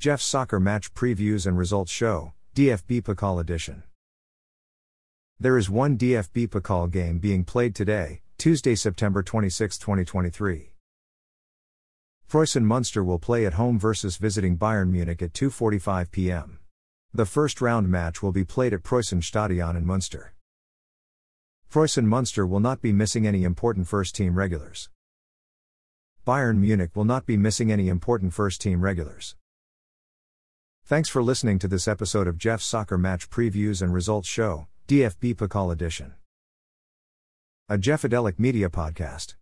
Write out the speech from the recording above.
Jeff's Soccer Match Previews and Results Show, DFB Pokal Edition. There is one DFB Pokal game being played today, Tuesday, September 26, 2023. Preußen Munster will play at home versus visiting Bayern Munich at 2:45 p.m. The first round match will be played at Preußen Stadion in Munster. Preußen Munster will not be missing any important first team regulars. Bayern Munich will not be missing any important first team regulars. Thanks for listening to this episode of Jeff's Soccer Match Previews and Results Show, DFB Pokal Edition. A Jeffadelic Media Podcast.